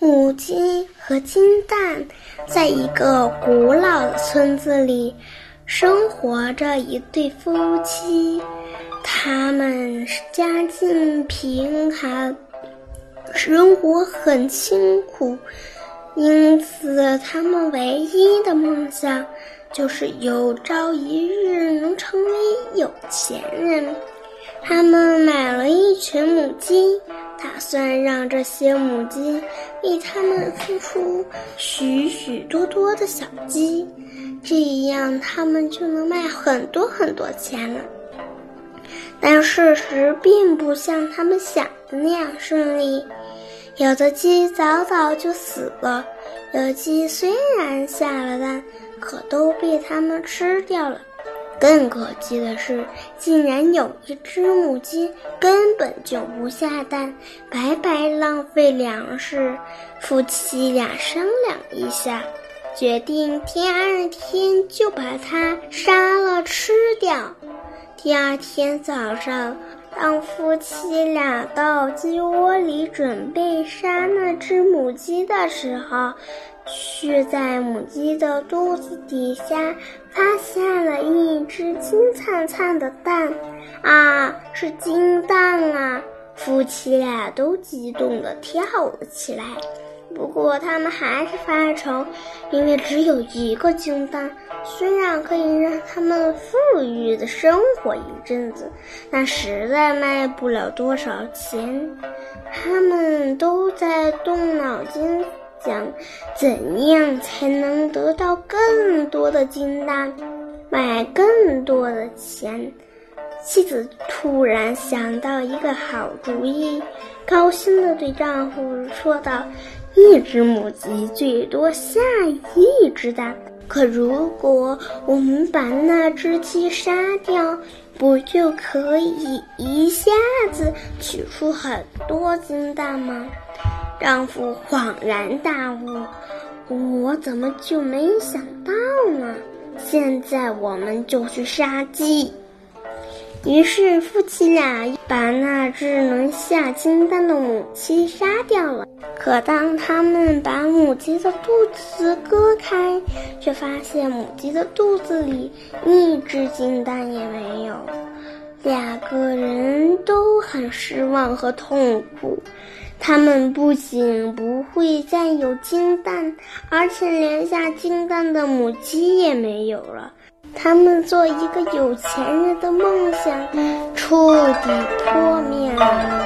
母鸡和金蛋在一个古老的村子里生活着一对夫妻，他们家境贫寒，生活很辛苦，因此他们唯一的梦想就是有朝一日能成为有钱人。他们买了一群母鸡。打算让这些母鸡为他们孵出许许多多的小鸡，这样他们就能卖很多很多钱了。但事实并不像他们想的那样顺利，有的鸡早早就死了，有的鸡虽然下了蛋，可都被他们吃掉了。更可气的是，竟然有一只母鸡根本就不下蛋，白白浪费粮食。夫妻俩商量一下，决定第二天就把它杀了吃掉。第二天早上，当夫妻俩到鸡窝里准备杀那只母鸡的时候，却在母鸡的肚子底下发现了一只金灿灿的蛋，啊，是金蛋啊！夫妻俩都激动地跳了起来。不过他们还是发愁，因为只有一个金蛋，虽然可以让他们富裕的生活一阵子，但实在卖不了多少钱。他们都在动脑筋。想怎样才能得到更多的金蛋，买更多的钱？妻子突然想到一个好主意，高兴地对丈夫说道：“一只母鸡最多下一只蛋，可如果我们把那只鸡杀掉，不就可以一下子取出很多金蛋吗？”丈夫恍然大悟：“我怎么就没想到呢？现在我们就去杀鸡。”于是夫妻俩把那只能下金蛋的母鸡杀掉了。可当他们把母鸡的肚子割开，却发现母鸡的肚子里一只金蛋也没有。两个人都很失望和痛苦。他们不仅不不会再有金蛋，而且连下金蛋的母鸡也没有了。他们做一个有钱人的梦想彻底破灭了。